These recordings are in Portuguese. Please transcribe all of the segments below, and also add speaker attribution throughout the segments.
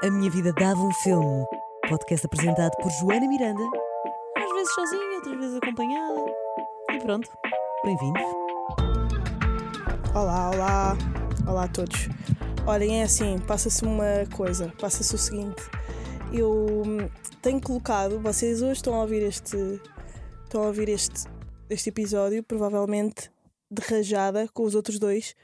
Speaker 1: A Minha Vida Dava um Filme. Podcast apresentado por Joana Miranda. Às vezes sozinha, outras vezes acompanhada. E pronto, bem-vindos.
Speaker 2: Olá, olá, olá a todos. Olhem, é assim, passa-se uma coisa, passa-se o seguinte. Eu hum, tenho colocado, vocês hoje estão a ouvir este. Estão a ouvir este, este episódio, provavelmente de rajada com os outros dois,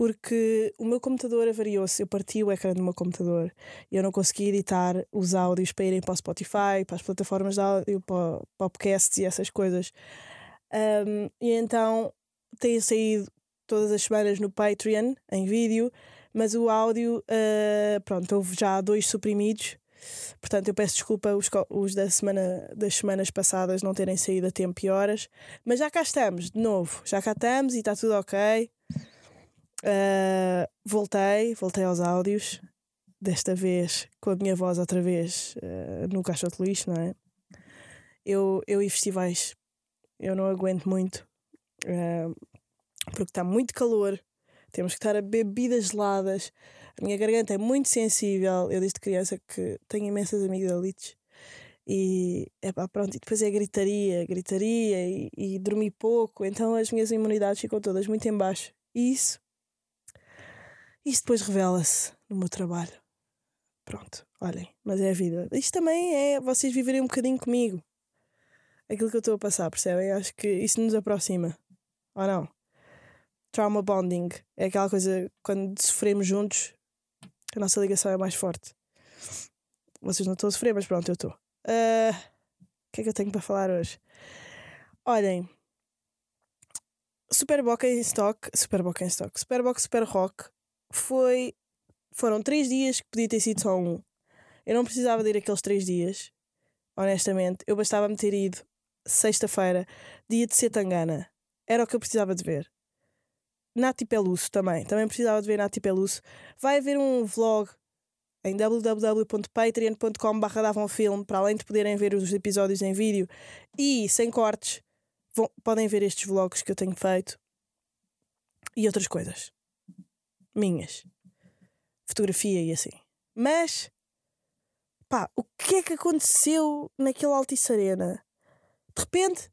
Speaker 2: porque o meu computador avariou-se, eu parti o ecrã do meu computador e eu não consegui editar os áudios para irem para o Spotify, para as plataformas de áudio, para podcasts e essas coisas. Um, e então tem saído todas as semanas no Patreon, em vídeo, mas o áudio, uh, pronto, houve já dois suprimidos. Portanto, eu peço desculpa os, os da semana, das semanas passadas não terem saído a tempo e horas, mas já cá estamos, de novo, já cá estamos e está tudo ok. Uh, voltei, voltei aos áudios, desta vez com a minha voz outra vez uh, no caixote de lixo, não é? Eu, eu e festivais, eu não aguento muito, uh, porque está muito calor, temos que estar a bebidas geladas, a minha garganta é muito sensível, eu desde criança que tenho imensas amigdalites. E, epá, pronto, e depois é gritaria, gritaria e, e dormir pouco, então as minhas imunidades ficam todas muito em baixo. Isso isso depois revela-se no meu trabalho. Pronto, olhem, mas é a vida. Isto também é vocês viverem um bocadinho comigo. Aquilo que eu estou a passar, percebem? Acho que isso nos aproxima. Ou não? Trauma bonding é aquela coisa quando sofremos juntos, a nossa ligação é mais forte. Vocês não estão a sofrer, mas pronto, eu estou. Uh, o que é que eu tenho para falar hoje? Olhem, Superboc em stock, Superboc em stock, Superboc Super Rock foi. Foram três dias que podia ter sido só um. Eu não precisava de ir aqueles três dias, honestamente. Eu bastava-me ter ido sexta-feira, dia de Setangana. Era o que eu precisava de ver. Nati Peluso também. Também precisava de ver Nati Peluso. Vai haver um vlog em www.patreon.com filme para além de poderem ver os episódios em vídeo e sem cortes, vão, podem ver estes vlogs que eu tenho feito e outras coisas minhas. Fotografia e assim. Mas, pá, o que é que aconteceu naquele Altice Arena? De repente,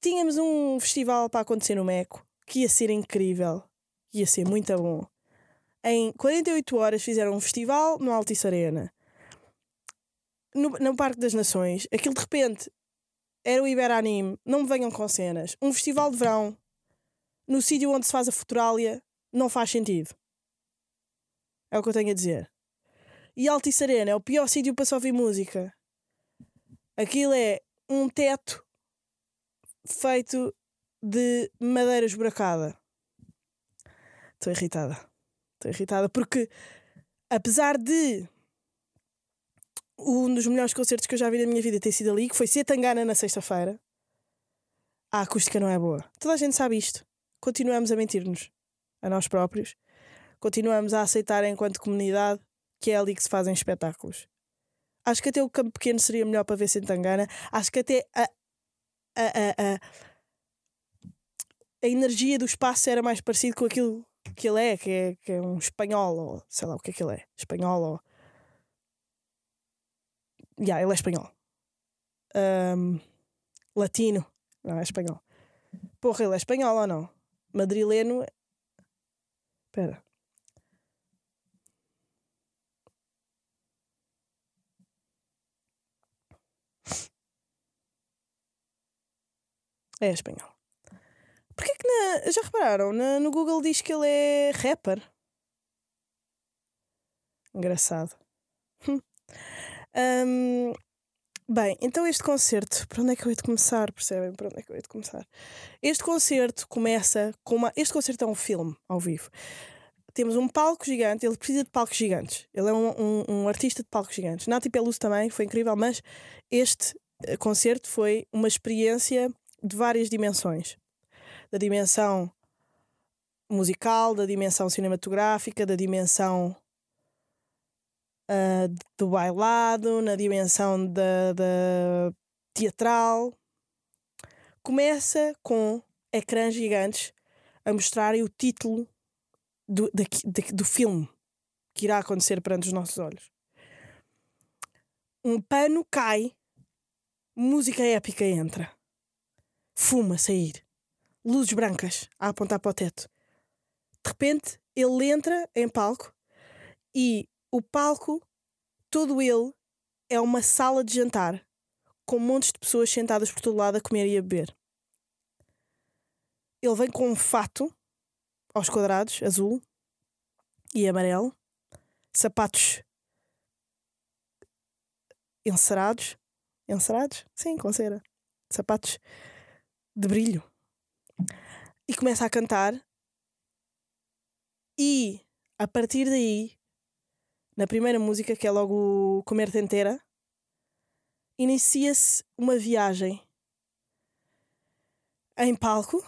Speaker 2: tínhamos um festival para acontecer no Meco que ia ser incrível. Ia ser muito bom. Em 48 horas fizeram um festival no Altice Arena. No, no Parque das Nações. Aquilo de repente era o Iberanime. Não me venham com cenas. Um festival de verão no sítio onde se faz a Futurália não faz sentido. É o que eu tenho a dizer. E Altice é o pior sítio para se ouvir música. Aquilo é um teto feito de madeira esburacada. Estou irritada. Estou irritada porque, apesar de um dos melhores concertos que eu já vi na minha vida ter sido ali, que foi Setangana na sexta-feira, a acústica não é boa. Toda a gente sabe isto. Continuamos a mentir-nos a nós próprios continuamos a aceitar enquanto comunidade que é ali que se fazem espetáculos. Acho que até o campo pequeno seria melhor para ver Santangana. Acho que até a, a, a, a, energia do espaço era mais parecido com aquilo que ele é, que é, que é um espanhol, ou sei lá o que é que ele é. Espanhol ou. Yeah, ele é espanhol. Um, latino. Não, é espanhol. Porra, ele é espanhol ou não? Madrileno. Espera. É espanhol. Porquê que na, já repararam? Na, no Google diz que ele é rapper. Engraçado. um, bem, então este concerto, para onde é que eu hei de começar? Percebem? Para onde é que eu hei de começar? Este concerto começa com uma. Este concerto é um filme ao vivo. Temos um palco gigante, ele precisa de palcos gigantes. Ele é um, um, um artista de palcos gigantes. Nati Peluso também foi incrível, mas este eh, concerto foi uma experiência de várias dimensões. Da dimensão musical, da dimensão cinematográfica, da dimensão uh, do bailado, na dimensão da, da teatral. Começa com ecrãs gigantes a mostrarem o título do, da, da, do filme que irá acontecer perante os nossos olhos. um pano cai, música épica entra, fuma a sair, luzes brancas a apontar para o teto. De repente, ele entra em palco e o palco, todo ele, é uma sala de jantar com montes de pessoas sentadas por todo lado a comer e a beber. Ele vem com um fato aos quadrados, azul e amarelo, sapatos encerados. Encerados? Sim, com cera. Sapatos de brilho. E começa a cantar. E a partir daí, na primeira música, que é logo Comer Tenteira, inicia-se uma viagem em palco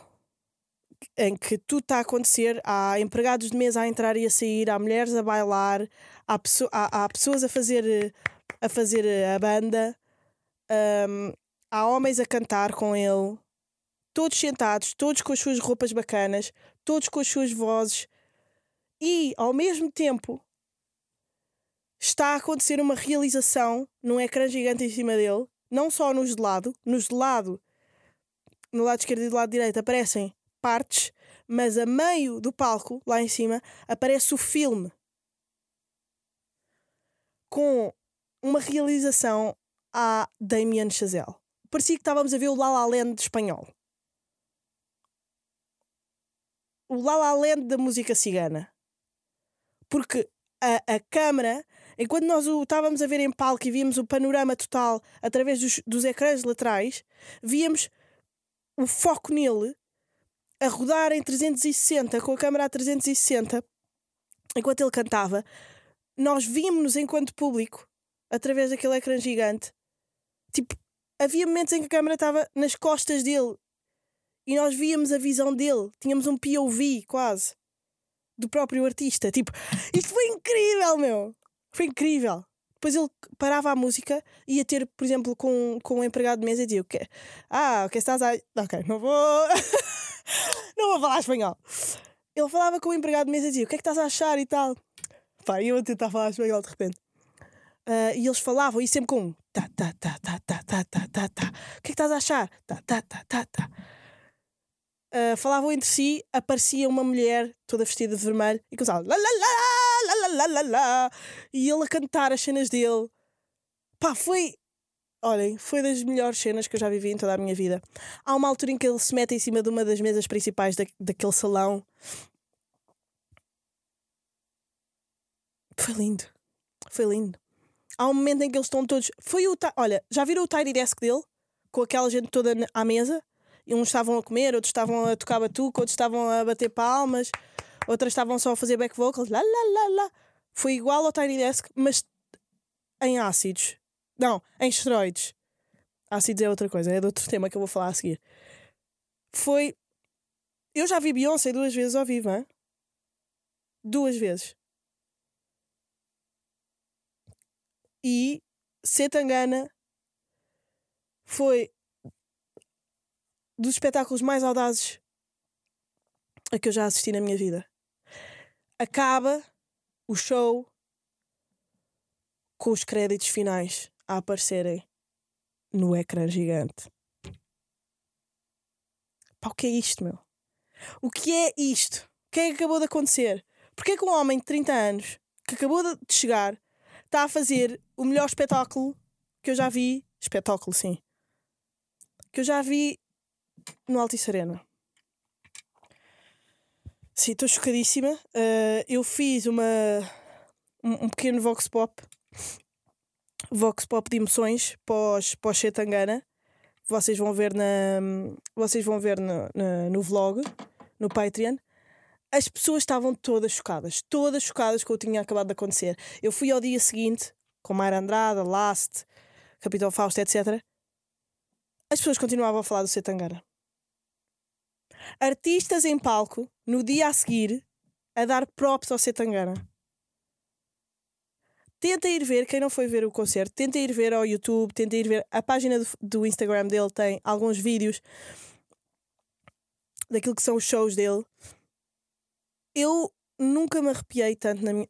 Speaker 2: em que tudo está a acontecer. Há empregados de mesa a entrar e a sair, há mulheres a bailar, há, há, há pessoas a fazer, a fazer a banda, um, há homens a cantar com ele, todos sentados, todos com as suas roupas bacanas, todos com as suas vozes, e ao mesmo tempo está a acontecer uma realização num ecrã gigante em cima dele, não só nos de lado, nos de lado, no lado esquerdo e do lado direito aparecem partes, mas a meio do palco, lá em cima, aparece o filme com uma realização a Damien Chazelle. Parecia que estávamos a ver o La La Land espanhol. O La La Land da música cigana. Porque a, a câmara, enquanto nós o estávamos a ver em palco e víamos o panorama total através dos, dos ecrãs laterais, víamos o foco nele a rodar em 360, com a câmera a 360, enquanto ele cantava. Nós víamos-nos enquanto público, através daquele ecrã gigante. Tipo, havia momentos em que a câmera estava nas costas dele e nós víamos a visão dele. Tínhamos um POV quase do próprio artista. Tipo, isto foi incrível, meu! Foi incrível. Depois ele parava a música ia ter, por exemplo, com, com um empregado de mesa e dizia: o quê? Ah, o que estás a. Ok, não vou. não vou falar espanhol. Ele falava com o empregado de mesa e dizia: o que é que estás a achar e tal. Pá, eu a tentar falar espanhol de repente. Uh, e eles falavam e sempre com um tá, tá, tá, tá, tá, tá, tá, tá, tá. O que é que estás a achar? Tá, tá, tá, tá, tá. Uh, falavam entre si, aparecia uma mulher toda vestida de vermelho e começava lá, lá, lá, lá, lá, lá, lá, e ele a cantar as cenas dele. Pá, foi. Olhem, foi das melhores cenas que eu já vivi em toda a minha vida. Há uma altura em que ele se mete em cima de uma das mesas principais da, daquele salão. Foi lindo. Foi lindo. Há um momento em que eles estão todos. Foi o. Olha, já viram o tiny desk dele? Com aquela gente toda à mesa? Uns estavam a comer, outros estavam a tocar batuque, outros estavam a bater palmas, outras estavam só a fazer back vocals. Lá, lá, lá, lá. Foi igual ao Tiny Desk, mas em ácidos. Não, em esteroides. Ácidos é outra coisa, é de outro tema que eu vou falar a seguir. Foi. Eu já vi Beyoncé duas vezes ao vivo, hein? Duas vezes. E Setangana foi dos espetáculos mais audazes a que eu já assisti na minha vida. Acaba o show com os créditos finais a aparecerem no ecrã gigante. Pá, o que é isto, meu? O que é isto? O que é que acabou de acontecer? Porquê que um homem de 30 anos que acabou de chegar está a fazer o melhor espetáculo que eu já vi? Espetáculo, sim. Que eu já vi no Altice Arena. Sim, estou chocadíssima. Uh, eu fiz uma, um, um, pequeno Vox Pop. Vox Pop de emoções pós, pós Chetangana. Vocês vão ver, na, vocês vão ver no, no, no vlog, no Patreon. As pessoas estavam todas chocadas, todas chocadas com o que tinha acabado de acontecer. Eu fui ao dia seguinte, com Mayra Andrada, Last, Capitão Fausto, etc. As pessoas continuavam a falar do Setangana artistas em palco no dia a seguir a dar props ao Setangana. Tenta ir ver, quem não foi ver o concerto, tenta ir ver ao YouTube, tenta ir ver. A página do, do Instagram dele tem alguns vídeos daquilo que são os shows dele. Eu nunca me arrepiei tanto na minha.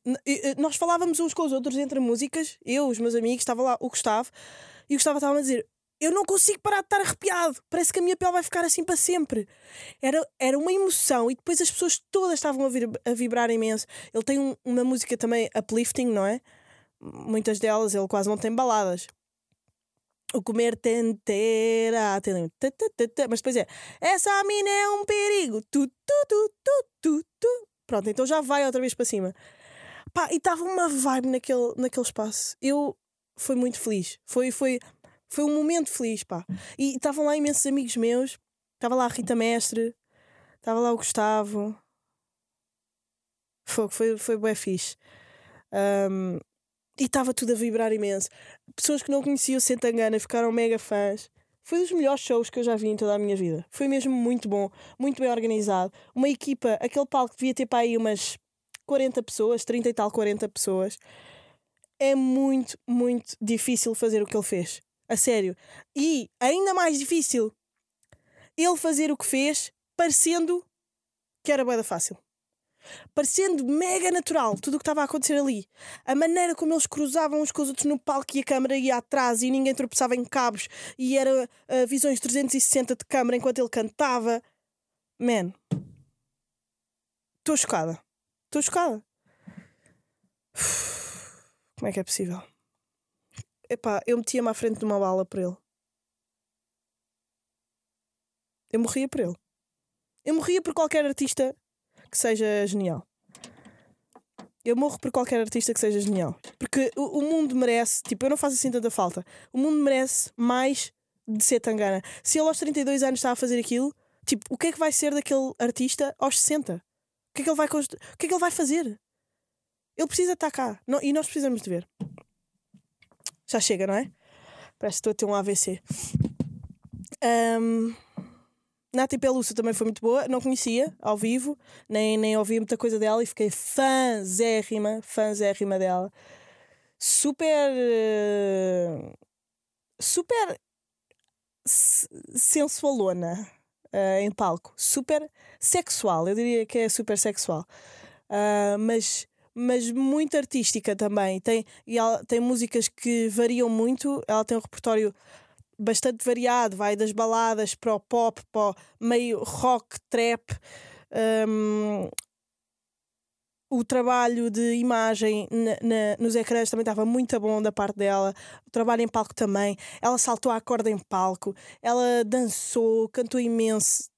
Speaker 2: Nós falávamos uns com os outros entre músicas, eu, os meus amigos, estava lá o Gustavo, e o Gustavo estava a dizer: Eu não consigo parar de estar arrepiado, parece que a minha pele vai ficar assim para sempre. Era, era uma emoção, e depois as pessoas todas estavam a, vir- a vibrar imenso. Ele tem um- uma música também uplifting, não é? Muitas delas, ele quase não tem baladas. O comer tã, mas depois é essa mina é um perigo, tu, tu, tu, tu, tu, tu. Pronto, então já vai outra vez para cima. Pá, e estava uma vibe naquele, naquele espaço. Eu fui muito feliz. Foi, foi, foi um momento feliz, pá. E estavam lá imensos amigos meus. Estava lá a Rita Mestre, estava lá o Gustavo. Foi, foi, foi bué fixe. Ahm, e estava tudo a vibrar imenso. Pessoas que não conheciam o Sentangana ficaram mega fãs. Foi dos melhores shows que eu já vi em toda a minha vida. Foi mesmo muito bom, muito bem organizado. Uma equipa, aquele palco devia ter para aí umas 40 pessoas, 30 e tal, 40 pessoas. É muito, muito difícil fazer o que ele fez. A sério. E ainda mais difícil, ele fazer o que fez parecendo que era boeda fácil. Parecendo mega natural tudo o que estava a acontecer ali. A maneira como eles cruzavam uns com os outros no palco e a câmera ia atrás e ninguém tropeçava em cabos e era ah, visões 360 de câmera enquanto ele cantava. Man, estou chocada. Estou chocada. Como é que é possível? Epá, eu metia-me à frente de uma bala por ele. Eu morria por ele. Eu morria por qualquer artista que seja genial. Eu morro por qualquer artista que seja genial. Porque o, o mundo merece, tipo, eu não faço assim tanta falta. O mundo merece mais de ser tangana. Se ele aos 32 anos está a fazer aquilo, tipo, o que é que vai ser daquele artista aos 60? O que é que ele vai, o que é que ele vai fazer? Ele precisa estar cá. Não- e nós precisamos de ver. Já chega, não é? Parece que estou a ter um AVC. Um, Nati Peluso também foi muito boa, não conhecia ao vivo, nem, nem ouvi muita coisa dela e fiquei fãzérrima, fãzérrima dela. Super. eh, super. se- sensualona eh, em palco. Super sexual, eu diria que é super sexual. Ah, mas, mas muito artística também. Tem, e ela tem músicas que variam muito, ela tem um repertório bastante variado, vai das baladas para o pop, para o meio rock, trap. hum, o trabalho de imagem na- na- nos ecrãs também estava muito bom da parte dela. O trabalho em palco também. Ela saltou à corda em palco. Ela dançou, cantou imenso.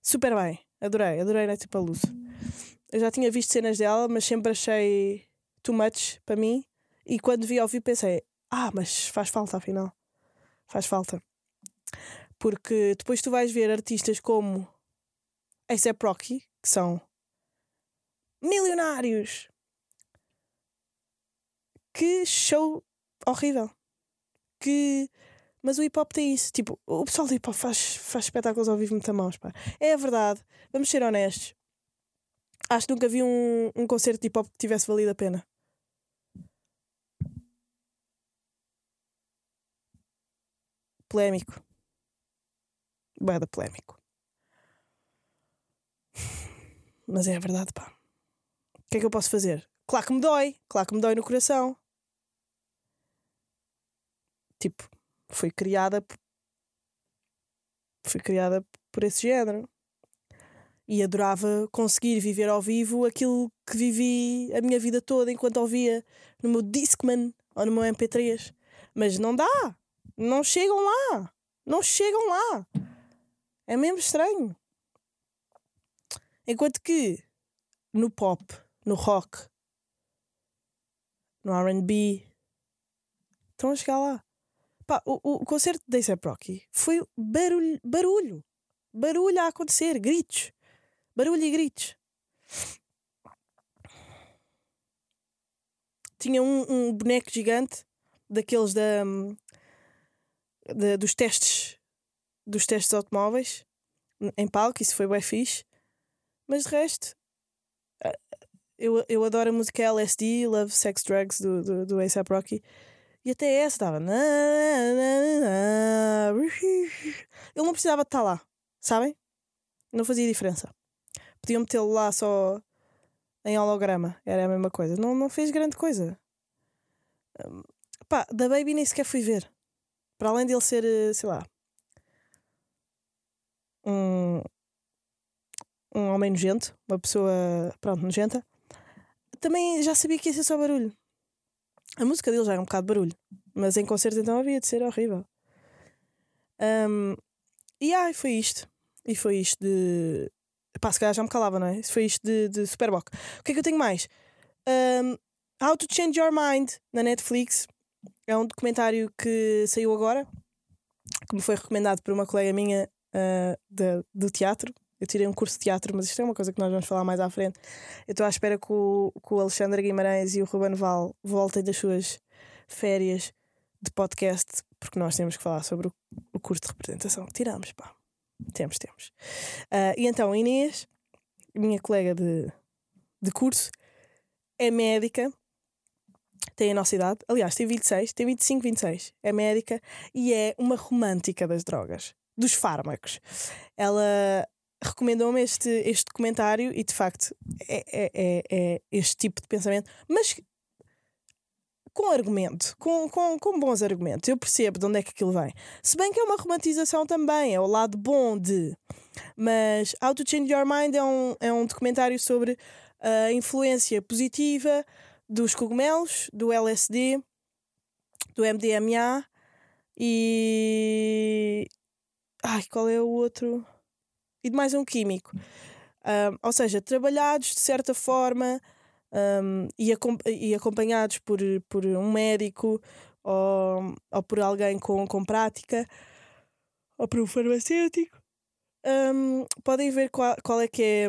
Speaker 2: Super bem. Adorei, adorei Nati Peluso. Eu já tinha visto cenas dela, mas sempre achei too much para mim. E quando vi ao vivo pensei, ah, mas faz falta afinal. Faz falta. Porque depois tu vais ver artistas como A$AP Rocky, que são milionários. Que show horrível. Que... Mas o hip hop tem isso. Tipo, o pessoal do hip hop faz, faz espetáculos ao vivo muito a mãos, pá. É a verdade. Vamos ser honestos. Acho que nunca vi um, um concerto de hip hop que tivesse valido a pena. Polémico. Bada polémico. Mas é a verdade, pá. O que é que eu posso fazer? Claro que me dói. Claro que me dói no coração. Tipo, foi criada. Foi criada por esse género. E adorava conseguir viver ao vivo aquilo que vivi a minha vida toda enquanto ouvia no meu Discman ou no meu MP3. Mas não dá. Não chegam lá. Não chegam lá. É mesmo estranho. Enquanto que no pop, no rock, no RB, estão a chegar lá. Pá, o, o, concerto de A$AP Rocky foi barulho, barulho. Barulho a acontecer, gritos. Barulho e gritos. Tinha um, um boneco gigante daqueles da, da- dos testes dos testes automóveis em palco, isso foi bem fixe. Mas de resto, eu, eu adoro a música LSD, Love, Sex, Drugs do, do, do A$AP Rocky. E até essa estava. Ele não precisava de estar lá, sabem? Não fazia diferença. Podiam metê-lo lá só em holograma. Era a mesma coisa. Não, não fez grande coisa. Hum, pá, da Baby nem sequer fui ver. Para além de ele ser, eh, sei lá, um, um homem nojento, uma pessoa, pronto, nojenta, também já sabia que ia ser só barulho. A música dele já era um bocado barulho, mas em concerto então havia de ser horrível. Um, e ai, foi isto. E foi isto de. Pá, se calhar já me calava, não é? Foi isto de, de Superboc. O que é que eu tenho mais? Um, How to Change Your Mind na Netflix. É um documentário que saiu agora, que me foi recomendado por uma colega minha uh, de, do teatro. Eu tirei um curso de teatro, mas isto é uma coisa que nós vamos falar mais à frente. Eu estou à espera que o, que o Alexandre Guimarães e o Ruben Val voltem das suas férias de podcast, porque nós temos que falar sobre o, o curso de representação que tiramos, pá. Temos, temos. Uh, e então, Inês, minha colega de, de curso, é médica, tem a nossa idade, aliás, tem 26, tem 25, 26, é médica e é uma romântica das drogas dos fármacos. Ela recomendou-me este, este documentário e de facto é, é, é, é, este tipo de pensamento, mas com argumento, com, com, com bons argumentos. Eu percebo de onde é que aquilo vem. Se bem que é uma romantização também, é o lado bom de. Mas How to Change Your Mind é um, é um documentário sobre a influência positiva dos cogumelos, do LSD, do MDMA e Ai, qual é o outro? E de mais um químico. Um, ou seja, trabalhados de certa forma um, e, e, acompanhados por, por um médico ou, ou por alguém com, com prática ou por um farmacêutico. Um, podem ver qual, qual é que é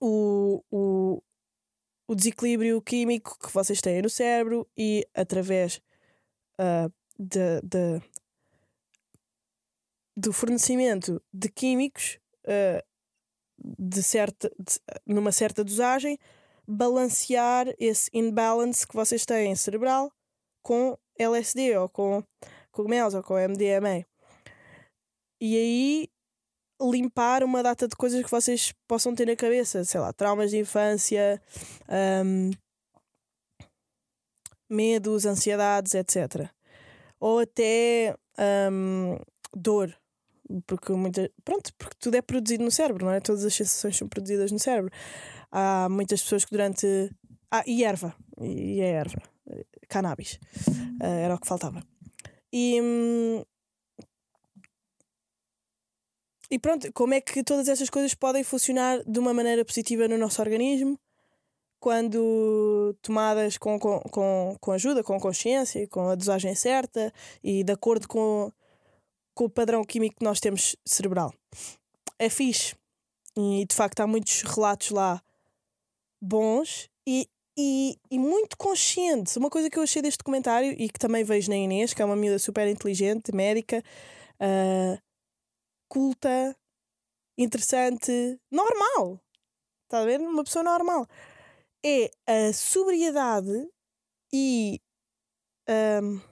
Speaker 2: o, o, o desequilíbrio químico que vocês têm no cérebro e através uh, de, de, do fornecimento de químicos uh, de certa, de, numa certa dosagem, balancear esse imbalance que vocês têm cerebral com LSD ou com cogumelos ou com MDMA. E aí limpar uma data de coisas que vocês possam ter na cabeça, sei lá, traumas de infância, um, medos, ansiedades, etc. Ou até um, dor, porque muita, pronto, porque tudo é produzido no cérebro, não é? Todas as sensações são produzidas no cérebro. Há muitas pessoas que durante. Ah, e erva. E é erva. Cannabis. Uh, era o que faltava. E. E pronto, como é que todas essas coisas podem funcionar de uma maneira positiva no nosso organismo quando tomadas com, com, com, com ajuda, com consciência, com a dosagem certa e de acordo com com o padrão químico que nós temos cerebral. É fixe. E de facto há muitos relatos lá bons e, e, e muito conscientes. Uma coisa que eu achei deste documentário e que também vejo na Inês, que é uma miúda super inteligente, médica, uh, culta, interessante, normal. Está a ver? Uma pessoa normal. É a sobriedade e. Um, ah,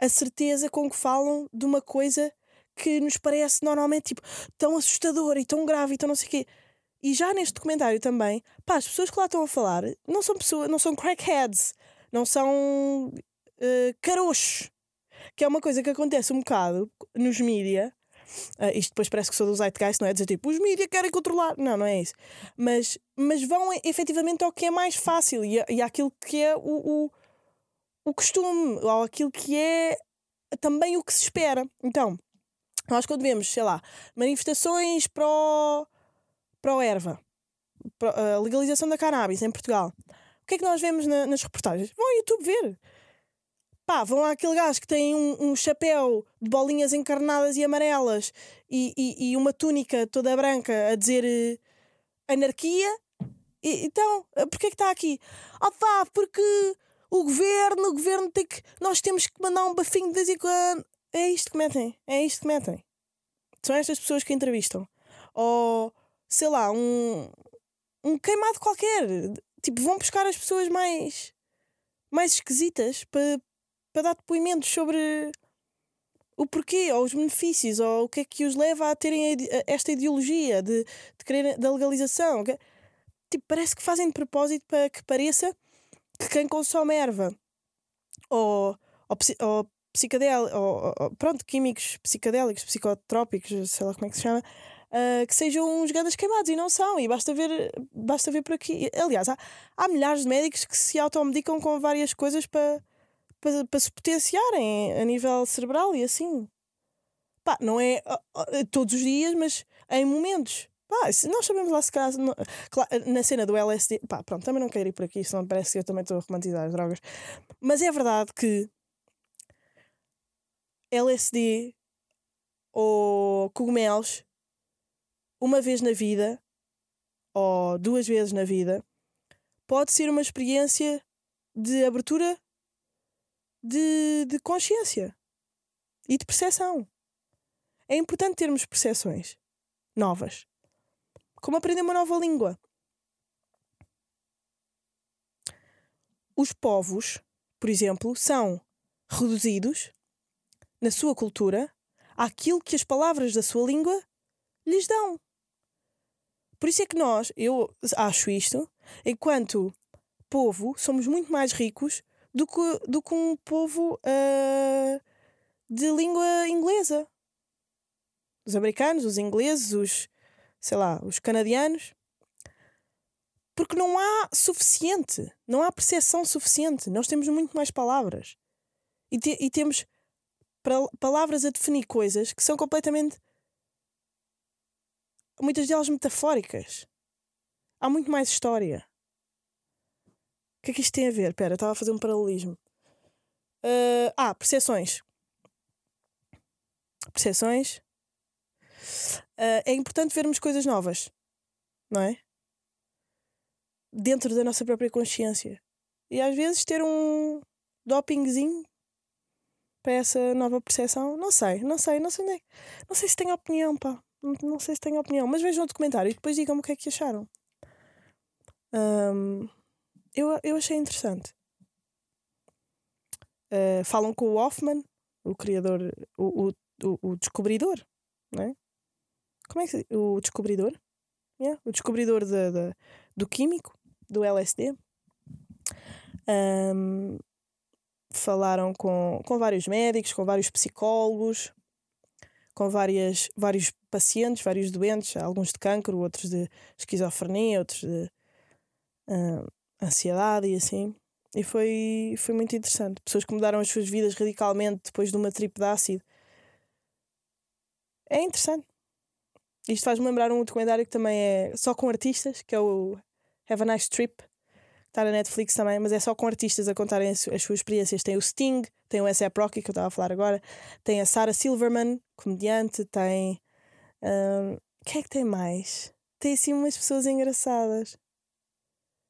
Speaker 2: a certeza com que falam de uma coisa que nos parece normalmente tipo, tão assustadora e tão grave e tão não sei o quê. E já neste documentário também, pá, as pessoas que lá estão a falar não são pessoas, não são crackheads, não são uh, caroxos, que é uma coisa que acontece um bocado nos mídia. Uh, isto depois parece que sou do Zeitgeist, não é? Dizer tipo, os mídia querem controlar. Não, não é isso. Mas, mas vão efetivamente ao que é mais fácil e, e àquilo que é o, o o costume ou aquilo que é também o que se espera. Então, nós quando vemos, sei lá, manifestações pro erva, pro, a legalização da cannabis em Portugal, o que é que nós vemos na, nas reportagens? Vão ao YouTube ver. Pá, vão àquele gajo que tem um, um chapéu de bolinhas encarnadas e amarelas e, e, e uma túnica toda branca a dizer uh, anarquia. E, então, eh, porquê é que está aqui? Ah pá, porque o governo, o governo tem que. Nós temos que mandar um bafinho de vez em quando. É isto que metem. É isto que metem. São estas pessoas que entrevistam. Ou, sei lá, um. Um queimado qualquer. Tipo, vão buscar as pessoas mais. mais esquisitas para, para dar depoimentos sobre o porquê, ou os benefícios, ou o que é que os leva a terem esta ideologia de, de querer da legalização. tipo, parece que fazem de propósito para que pareça que quem consome erva ou, ou, ou ou, ou, pronto, químicos psicadélicos, psicotrópicos, sei lá como é que se chama, uh, que sejam uns gadas queimados e não são. E basta ver, basta ver por aqui. Aliás, há, há milhares de médicos que se automedicam com várias coisas para, para, se potenciarem a nível cerebral e assim. Pá, não é todos os dias, mas em momentos. Pá, nós sabemos lá se calhar na cena do LSD. Pá, pronto, também não quero ir por aqui, senão parece que eu também estou a romantizar as drogas. Mas é verdade que LSD ou cogumelos, uma vez na vida, ou duas vezes na vida, pode ser uma experiência de abertura de, de consciência e de percepção. É importante termos percepções novas. Como aprender uma nova língua. Os povos, por exemplo, são reduzidos na sua cultura àquilo que as palavras da sua língua lhes dão. Por isso é que nós, eu acho isto, enquanto povo, somos muito mais ricos do que, do que um povo uh, de língua inglesa. Os americanos, os ingleses, os, sei lá, os canadianos. Porque não há suficiente, não há percepção suficiente. Nós temos muito mais palavras. E, te, e temos palavras a definir coisas que são completamente. Muitas delas metafóricas. Há muito mais história. O que é que isto tem a ver? Espera, estava a fazer um paralelismo. Uh, ah, percepções. Percepções. Uh, é importante vermos coisas novas, não é? Dentro da nossa própria consciência. E às vezes ter um dopingzinho para essa nova percepção, não sei, não sei, não sei nem, não sei se tenho opinião, pá. Não, sei se tenho opinião, mas vejam o documentário e depois digam-me o que é que acharam. Um, eu, eu achei interessante. Uh, falam com o Hoffman, o criador, o, o, o, descobridor, não é? Como é que O descobridor? Yeah, o descobridor de, de, do químico, do LSD. Um, falaram com, com vários médicos, com vários psicólogos, com várias, vários pacientes, vários doentes, alguns de cancro, outros de esquizofrenia, outros de uh, ansiedade e assim. E foi, foi muito interessante. Pessoas que mudaram as suas vidas radicalmente depois de uma trip de ácido. É interessante. Isto faz-me lembrar um documentário que também é só com artistas, que é o Have a Nice Trip, Está na Netflix também, mas é só com artistas a contarem as, as suas experiências. Tem o Sting, tem o S.A.P. Rocky, que eu estava a falar agora, tem a Sarah Silverman, comediante, tem. Um, quem é que tem mais? Tem assim umas pessoas engraçadas.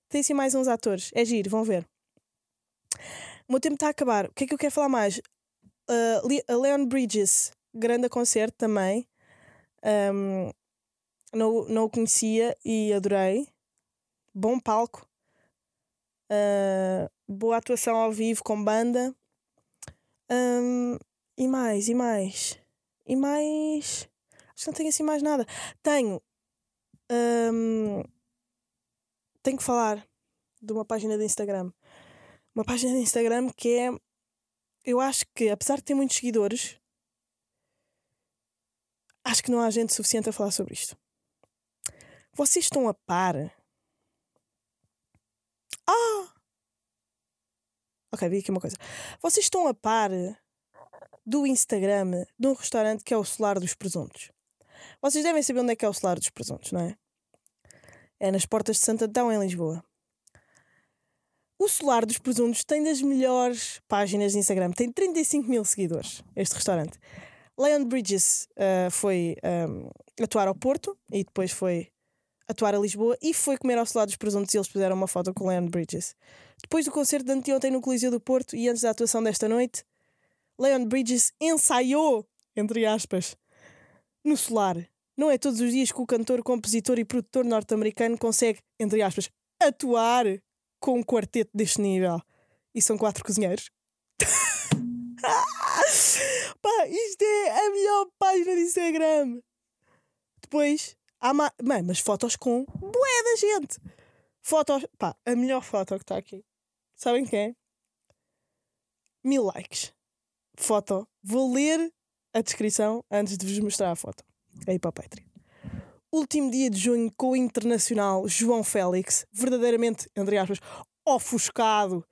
Speaker 2: Tem assim mais uns atores. É giro, vão ver. O meu tempo está a acabar. O que é que eu quero falar mais? Uh, a Leon Bridges, grande concerto também. Um, não, não o conhecia e adorei. Bom palco. Uh, boa atuação ao vivo com banda. Um, e mais, e mais. E mais. Acho que não tenho assim mais nada. Tenho. Um, tenho que falar de uma página de Instagram. Uma página de Instagram que é. Eu acho que, apesar de ter muitos seguidores, acho que não há gente suficiente a falar sobre isto. Vocês estão a par ah! Ok, vi aqui uma coisa. Vocês estão a par do Instagram de um restaurante que é o Solar dos Presuntos. Vocês devem saber onde é que é o Solar dos Presuntos, não é? É nas portas de Santo Antão, em Lisboa. O Solar dos Presuntos tem das melhores páginas de Instagram. Tem 35 mil seguidores, este restaurante. Leon Bridges uh, foi um, atuar ao Porto e depois foi atuar a Lisboa e foi comer ao lado dos presuntos e eles puseram uma foto com Leon Bridges. Depois do concerto de anteontem no Coliseu do Porto e antes da atuação desta noite, Leon Bridges ensaiou, entre aspas, no solar. Não é todos os dias que o cantor, compositor e produtor norte-americano consegue, entre aspas, atuar com um quarteto deste nível. E são quatro cozinheiros. Pá, isto é a melhor página de Instagram. Depois, Há. Mãe, mas fotos com bué da gente. Fotos. Pá, a melhor foto que está aqui. Sabem quem é? Mil likes. Foto. Vou ler a descrição antes de vos mostrar a foto. Aí para a Patreon. Último dia de junho com o internacional João Félix, verdadeiramente, entre aspas, ofuscado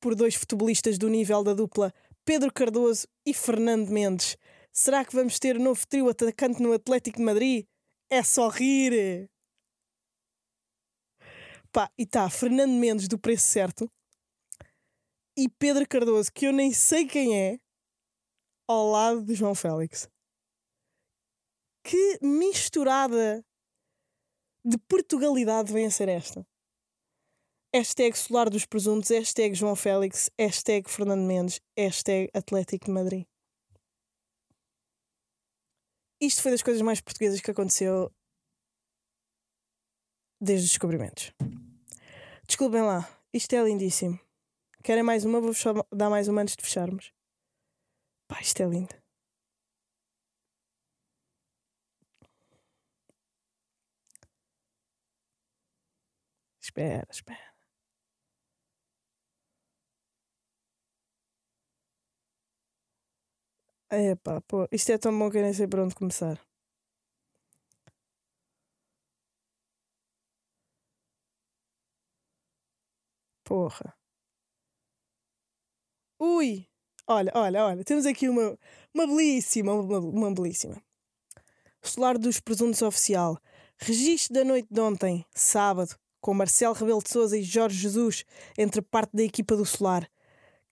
Speaker 2: por dois futebolistas do nível da dupla Pedro Cardoso e Fernando Mendes. Será que vamos ter novo trio atacante no Atlético de Madrid? É só rir! Pá, e tá, Fernando Mendes do preço certo e Pedro Cardoso, que eu nem sei quem é, ao lado de João Félix. Que misturada de Portugalidade vem a ser esta? Hashtag Solar dos Presuntos, hashtag João Félix, hashtag Fernando Mendes, hashtag Atlético de Madrid. Isto foi das coisas mais portuguesas que aconteceu desde os descobrimentos. Desculpem lá, isto é lindíssimo. Querem mais uma? Vou dar mais uma antes de fecharmos. Pá, isto é lindo. Espera, espera. Epá, pô, isto é tão bom que eu nem sei por onde começar. Porra. Ui! Olha, olha, olha, temos aqui uma, uma belíssima, uma, uma belíssima. Solar dos Presuntos Oficial. Registro da noite de ontem, sábado, com Marcelo Rebelo de Souza e Jorge Jesus entre parte da equipa do Solar.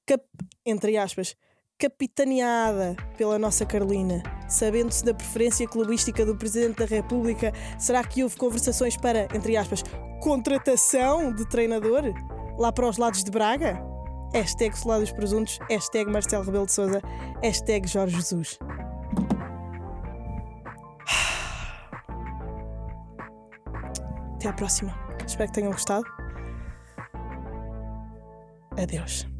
Speaker 2: Cap, entre aspas, capitaneada pela nossa Carolina. Sabendo-se da preferência clubística do Presidente da República, será que houve conversações para, entre aspas, contratação de treinador? Lá para os lados de Braga? Hashtag Solar dos Presuntos, hashtag Marcelo Rebelo de Souza, hashtag Jorge Jesus. Até à próxima. Espero que tenham gostado. Adeus.